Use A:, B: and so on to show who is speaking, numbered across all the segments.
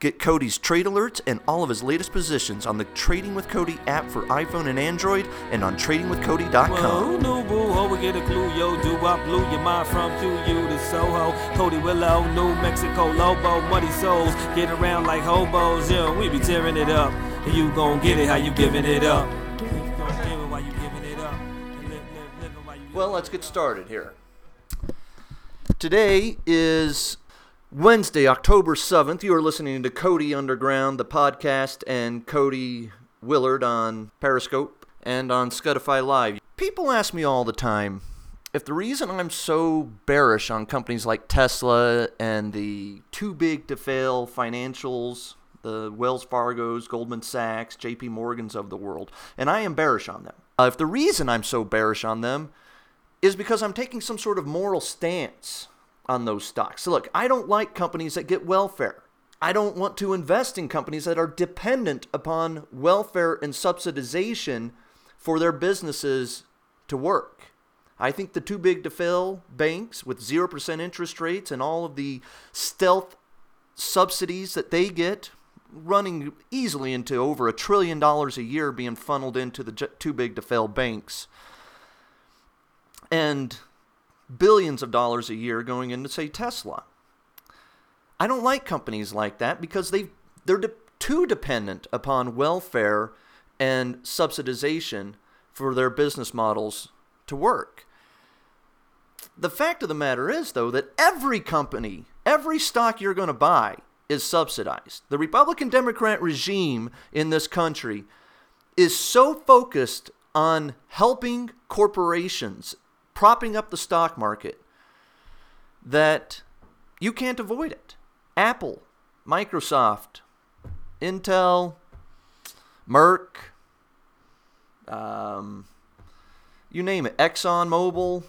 A: Get Cody's trade alerts and all of his latest positions on the Trading with Cody app for iPhone and Android and on tradingwithcody.com.
B: Well, who knew, boo? Ho, we get a clue, yo. Do I blew your mind from QU to Soho? Cody Willow, New Mexico, Lobo, Muddy Souls. Get around like hobos, yo, We be tearing it up. And you gon' get it how you giving it up.
A: Well, let's get started here. Today is Wednesday, October 7th. You are listening to Cody Underground, the podcast, and Cody Willard on Periscope and on Scudify Live. People ask me all the time if the reason I'm so bearish on companies like Tesla and the too big to fail financials, the Wells Fargo's, Goldman Sachs, JP Morgan's of the world, and I am bearish on them. Uh, if the reason I'm so bearish on them is because I'm taking some sort of moral stance on those stocks. So look, I don't like companies that get welfare. I don't want to invest in companies that are dependent upon welfare and subsidization for their businesses to work. I think the too big to fail banks with 0% interest rates and all of the stealth subsidies that they get running easily into over a trillion dollars a year being funneled into the too big to fail banks and billions of dollars a year going into say Tesla. I don't like companies like that because they they're de- too dependent upon welfare and subsidization for their business models to work. The fact of the matter is though that every company, every stock you're going to buy is subsidized. The Republican Democrat regime in this country is so focused on helping corporations propping up the stock market that you can't avoid it. Apple, Microsoft, Intel, Merck, um, you name it, ExxonMobil,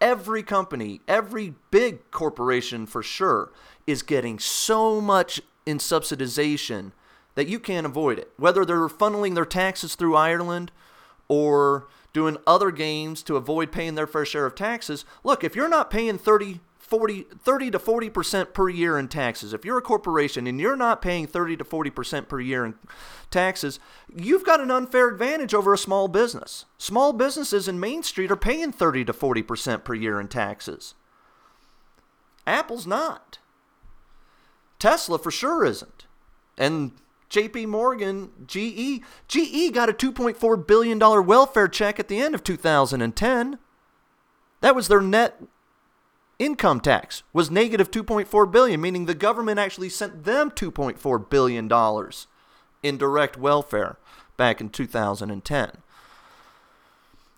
A: every company, every big corporation for sure is getting so much in subsidization that you can't avoid it. Whether they're funneling their taxes through Ireland or doing other games to avoid paying their fair share of taxes. Look, if you're not paying 30 40 30 to 40% per year in taxes. If you're a corporation and you're not paying 30 to 40% per year in taxes, you've got an unfair advantage over a small business. Small businesses in Main Street are paying 30 to 40% per year in taxes. Apple's not. Tesla for sure isn't. And JP Morgan, GE, GE got a $2.4 billion welfare check at the end of 2010. That was their net income tax was negative 2.4 billion, meaning the government actually sent them 2.4 billion dollars in direct welfare back in 2010.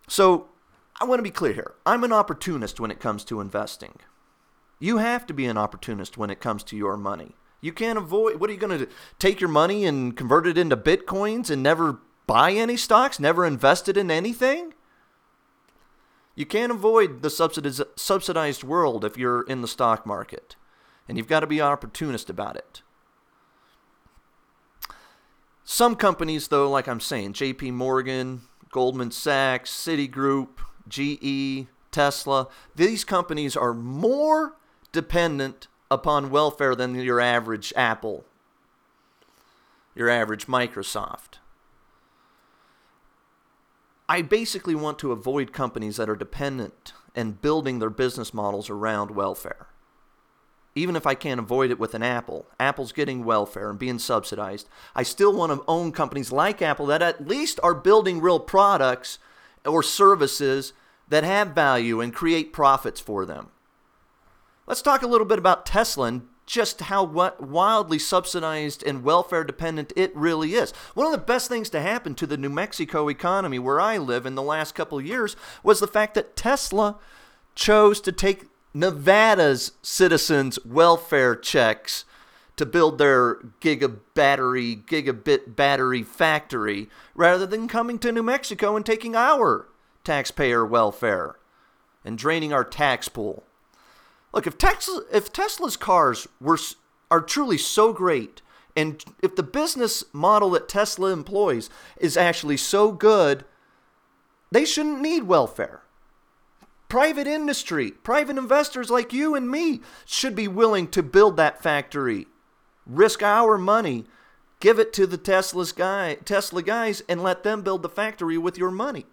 A: So, I want to be clear here. I'm an opportunist when it comes to investing. You have to be an opportunist when it comes to your money. You can't avoid. What are you going to? Take your money and convert it into bitcoins and never buy any stocks, never invested in anything? You can't avoid the subsidiz- subsidized world if you're in the stock market. And you've got to be opportunist about it. Some companies, though, like I'm saying, JP Morgan, Goldman Sachs, Citigroup, GE, Tesla, these companies are more dependent upon welfare than your average Apple, your average Microsoft. I basically want to avoid companies that are dependent and building their business models around welfare. Even if I can't avoid it with an Apple, Apple's getting welfare and being subsidized. I still want to own companies like Apple that at least are building real products or services that have value and create profits for them. Let's talk a little bit about Tesla and just how wildly subsidized and welfare dependent it really is. One of the best things to happen to the New Mexico economy where I live in the last couple years was the fact that Tesla chose to take Nevada's citizens' welfare checks to build their giga battery, gigabit battery factory rather than coming to New Mexico and taking our taxpayer welfare and draining our tax pool. Look, if if Tesla's cars were are truly so great, and if the business model that Tesla employs is actually so good, they shouldn't need welfare. Private industry, private investors like you and me should be willing to build that factory risk our money, give it to the Tesla's guy, Tesla guys, and let them build the factory with your money.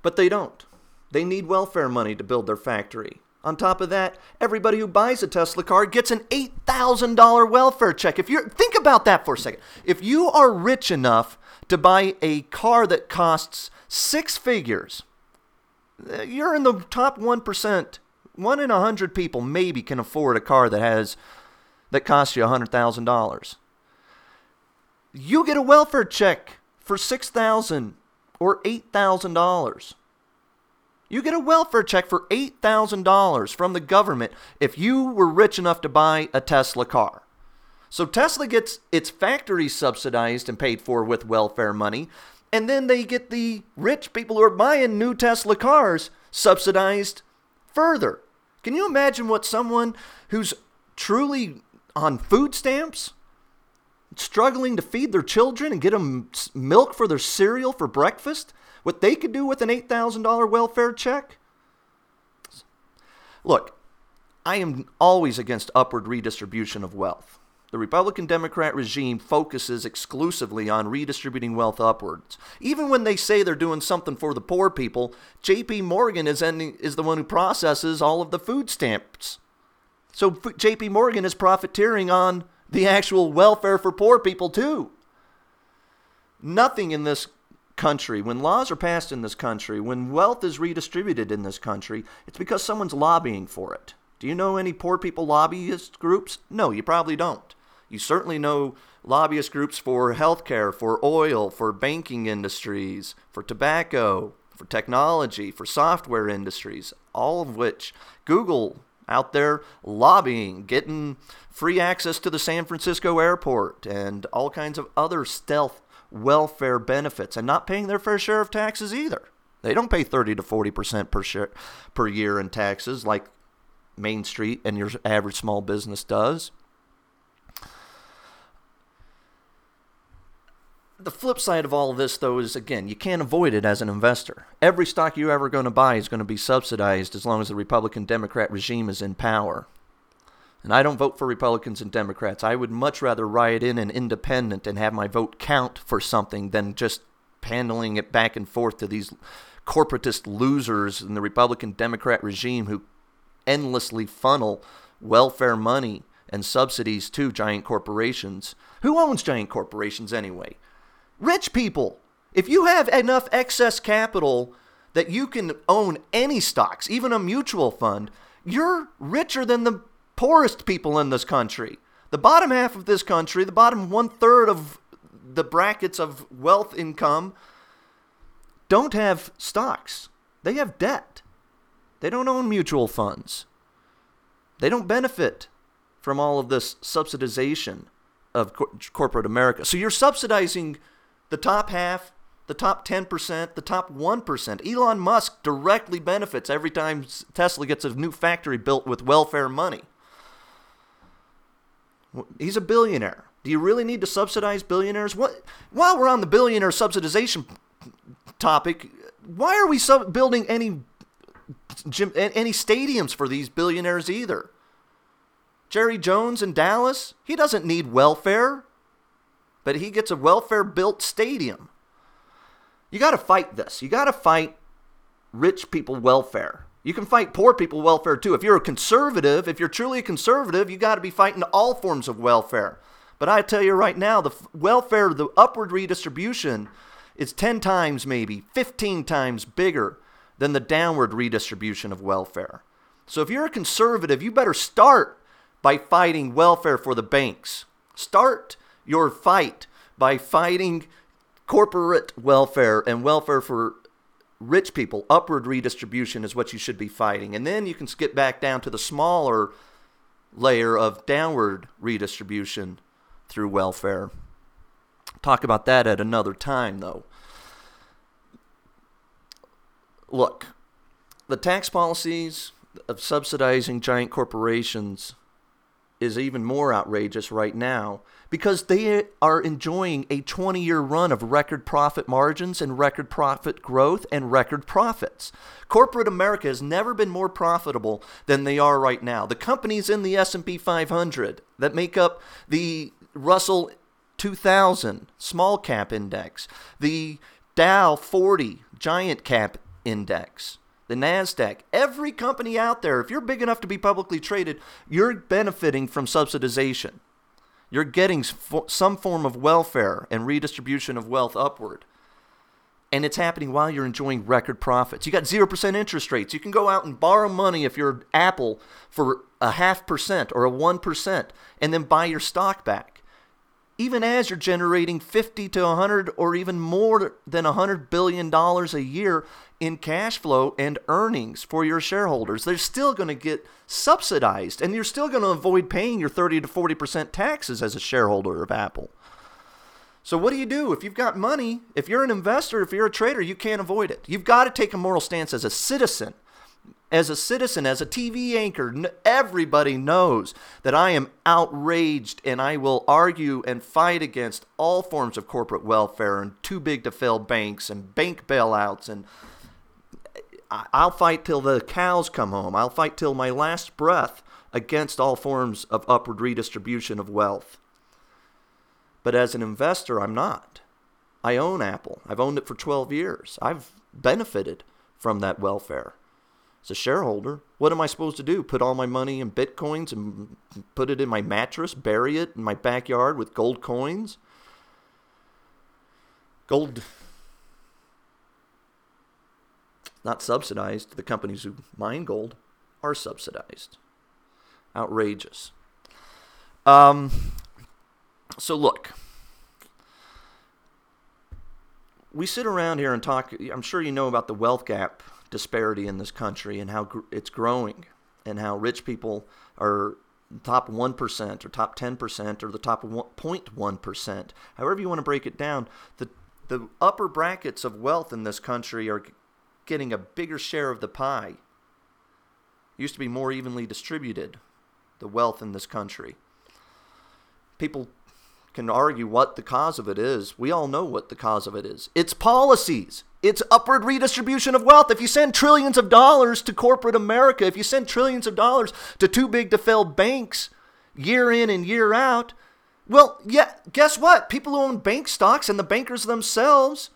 A: But they don't. They need welfare money to build their factory. On top of that, everybody who buys a Tesla car gets an $8,000 welfare check. If you're think about that for a second. If you are rich enough to buy a car that costs 6 figures, uh, you're in the top 1%. 1 in a 100 people maybe can afford a car that has that costs you $100,000. You get a welfare check for 6,000 or $8,000. You get a welfare check for $8,000 from the government if you were rich enough to buy a Tesla car. So Tesla gets its factory subsidized and paid for with welfare money, and then they get the rich people who are buying new Tesla cars subsidized further. Can you imagine what someone who's truly on food stamps, struggling to feed their children and get them milk for their cereal for breakfast, what they could do with an $8,000 welfare check? Look, I am always against upward redistribution of wealth. The Republican Democrat regime focuses exclusively on redistributing wealth upwards. Even when they say they're doing something for the poor people, JP Morgan is, ending, is the one who processes all of the food stamps. So JP Morgan is profiteering on the actual welfare for poor people too. Nothing in this country, when laws are passed in this country, when wealth is redistributed in this country, it's because someone's lobbying for it. Do you know any poor people lobbyist groups? No, you probably don't. You certainly know lobbyist groups for healthcare, for oil, for banking industries, for tobacco, for technology, for software industries, all of which Google out there lobbying, getting free access to the San Francisco airport and all kinds of other stealth welfare benefits and not paying their fair share of taxes either. They don't pay 30 to 40% per share, per year in taxes like Main Street and your average small business does. The flip side of all of this, though, is again, you can't avoid it as an investor. Every stock you're ever going to buy is going to be subsidized as long as the Republican Democrat regime is in power. And I don't vote for Republicans and Democrats. I would much rather write in an independent and have my vote count for something than just handling it back and forth to these corporatist losers in the Republican Democrat regime who endlessly funnel welfare money and subsidies to giant corporations. Who owns giant corporations anyway? Rich people. If you have enough excess capital that you can own any stocks, even a mutual fund, you're richer than the poorest people in this country. The bottom half of this country, the bottom one third of the brackets of wealth income, don't have stocks. They have debt. They don't own mutual funds. They don't benefit from all of this subsidization of co- corporate America. So you're subsidizing the top half, the top 10%, the top 1%. Elon Musk directly benefits every time Tesla gets a new factory built with welfare money. He's a billionaire. Do you really need to subsidize billionaires? What? While we're on the billionaire subsidization topic, why are we sub- building any gym, any stadiums for these billionaires either? Jerry Jones in Dallas, he doesn't need welfare, but he gets a welfare built stadium. You got to fight this. You got to fight rich people welfare. You can fight poor people welfare too. If you're a conservative, if you're truly a conservative, you got to be fighting all forms of welfare. But I tell you right now, the welfare, the upward redistribution is 10 times, maybe 15 times bigger than the downward redistribution of welfare. So if you're a conservative, you better start by fighting welfare for the banks. Start your fight by fighting corporate welfare and welfare for rich people, upward redistribution is what you should be fighting. And then you can skip back down to the smaller layer of downward redistribution through welfare. Talk about that at another time, though. Look, the tax policies of subsidizing giant corporations is even more outrageous right now because they are enjoying a 20 year run of record profit margins and record profit growth and record profits. Corporate America has never been more profitable than they are right now. The companies in the S&P 500 that make up the Russell 2000 small cap index, the Dow 40 giant cap index, the NASDAQ, every company out there, if you're big enough to be publicly traded, you're benefiting from subsidization. You're getting some form of welfare and redistribution of wealth upward. And it's happening while you're enjoying record profits. You got 0% interest rates. You can go out and borrow money if you're Apple for a half percent or a 1% and then buy your stock back even as you're generating 50 to 100 or even more than 100 billion dollars a year in cash flow and earnings for your shareholders. They're still going to get subsidized and you're still going to avoid paying your 30 to 40% taxes as a shareholder of Apple. So what do you do? If you've got money if you're an investor if you're a trader you can't avoid it. You've got to take a moral stance as a citizen as a citizen, as a TV anchor, everybody knows that I am outraged and I will argue and fight against all forms of corporate welfare and too big to fail banks and bank bailouts. And I'll fight till the cows come home. I'll fight till my last breath against all forms of upward redistribution of wealth. But as an investor, I'm not. I own Apple. I've owned it for 12 years. I've benefited from that welfare as a shareholder, what am I supposed to do? Put all my money in bitcoins and put it in my mattress, bury it in my backyard with gold coins? Gold not subsidized. The companies who mine gold are subsidized. Outrageous. Um, so look, we sit around here and talk. I'm sure you know about the wealth gap disparity in this country and how gr- it's growing and how rich people are top 1% or top 10% or the top 0.1%. However you want to break it down, the the upper brackets of wealth in this country are getting a bigger share of the pie. It used to be more evenly distributed, the wealth in this country. People can argue what the cause of it is. We all know what the cause of it is. It's policies. It's upward redistribution of wealth. If you send trillions of dollars to corporate America, if you send trillions of dollars to too big to fail banks year in and year out, well, yeah, guess what? People who own bank stocks and the bankers themselves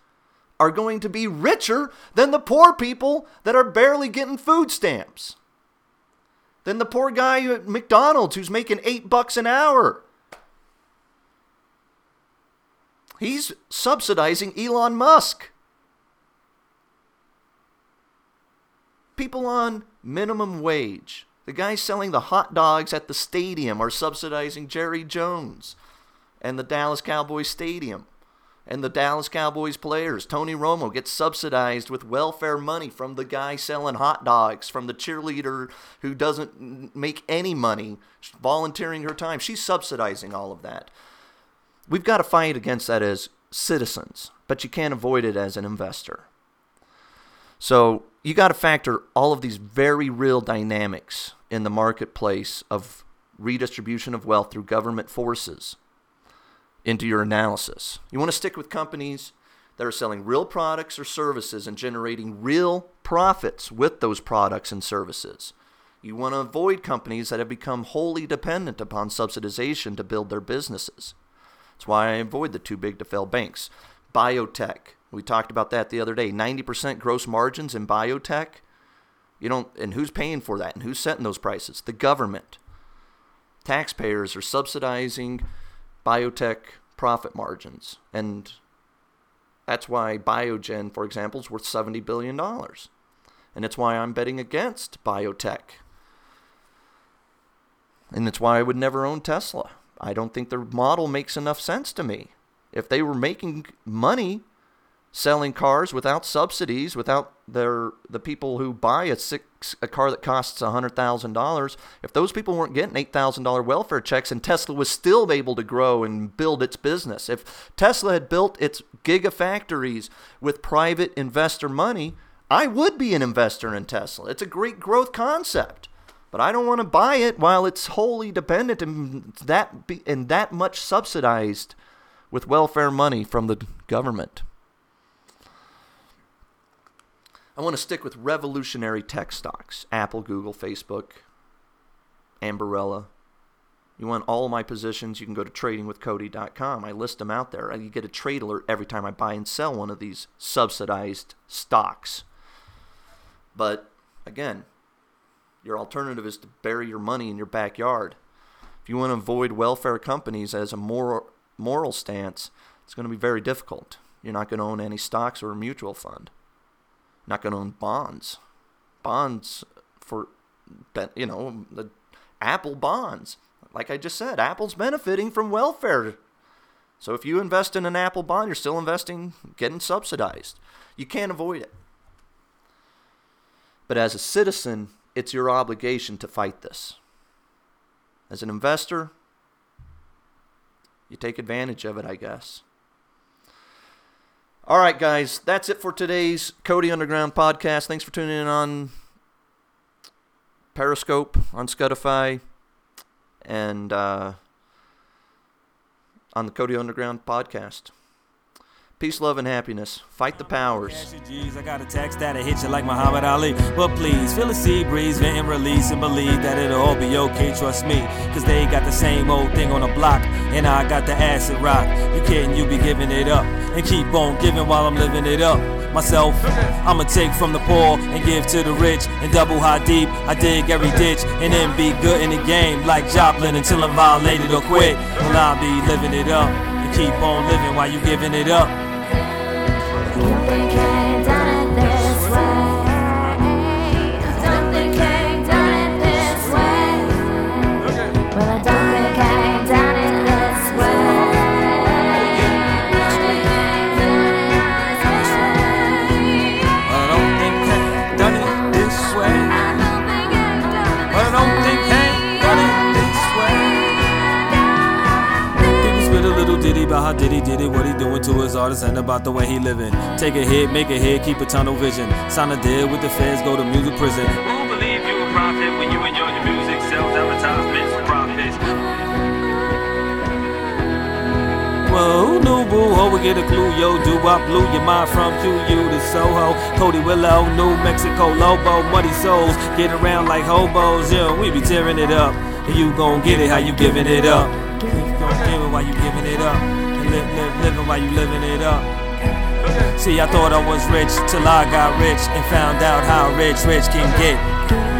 A: are going to be richer than the poor people that are barely getting food stamps. Than the poor guy at McDonald's who's making eight bucks an hour. He's subsidizing Elon Musk. People on minimum wage. The guys selling the hot dogs at the stadium are subsidizing Jerry Jones and the Dallas Cowboys Stadium and the Dallas Cowboys players. Tony Romo gets subsidized with welfare money from the guy selling hot dogs, from the cheerleader who doesn't make any money, volunteering her time. She's subsidizing all of that. We've got to fight against that as citizens, but you can't avoid it as an investor. So you got to factor all of these very real dynamics in the marketplace of redistribution of wealth through government forces into your analysis. You want to stick with companies that are selling real products or services and generating real profits with those products and services. You want to avoid companies that have become wholly dependent upon subsidization to build their businesses. That's why I avoid the too big to fail banks. Biotech. We talked about that the other day. 90% gross margins in biotech. You don't and who's paying for that and who's setting those prices? The government. Taxpayers are subsidizing biotech profit margins. And that's why Biogen, for example, is worth $70 billion. And it's why I'm betting against biotech. And it's why I would never own Tesla. I don't think their model makes enough sense to me. If they were making money selling cars without subsidies, without their the people who buy a six a car that costs hundred thousand dollars, if those people weren't getting eight thousand dollar welfare checks and Tesla was still able to grow and build its business, if Tesla had built its gigafactories with private investor money, I would be an investor in Tesla. It's a great growth concept. But I don't want to buy it while it's wholly dependent and that be, and that much subsidized with welfare money from the government. I want to stick with revolutionary tech stocks Apple, Google, Facebook, Ambarella. You want all my positions, you can go to tradingwithcody.com. I list them out there. You get a trade alert every time I buy and sell one of these subsidized stocks. But again, your alternative is to bury your money in your backyard. If you want to avoid welfare companies as a moral, moral stance, it's going to be very difficult. You're not going to own any stocks or a mutual fund not going to own bonds. Bonds for, you know, the Apple bonds. Like I just said, Apple's benefiting from welfare. So if you invest in an Apple bond, you're still investing, getting subsidized. You can't avoid it. But as a citizen, it's your obligation to fight this. As an investor, you take advantage of it, I guess. All right, guys, that's it for today's Cody Underground podcast. Thanks for tuning in on Periscope, on Scudify, and uh, on the Cody Underground podcast. Peace, love, and happiness. Fight the powers.
B: I got a text that hit you like Muhammad Ali. But please, feel the sea breeze, vent and release, and believe that it'll all be okay. Trust me, cause they got the same old thing on the block, and I got the acid rock. You kidding, you be giving it up, and keep on giving while I'm living it up. Myself, I'ma take from the poor and give to the rich, and double high deep. I dig every ditch, and then be good in the game like Joplin until I'm violated or quit. Well, I'll be living it up, and keep on living while you giving it up. How did did it, what he doing to his artists, and about the way he living. Take a hit, make a hit, keep a tunnel vision. Sign a deal with the feds, go to music prison. Who believe you a profit when you enjoy your music, sells advertisements, profits? Well, who knew, boo? Ho, we get a clue, yo. Do I blew your mind from QU to Soho? Cody Willow, New Mexico, Lobo, Muddy Souls. Get around like hobos, yo. We be tearing it up. And you gon' get it how you giving it up. You gon' give it while you giving it up live, live, living while you living it up. See, I thought I was rich till I got rich and found out how rich rich can get.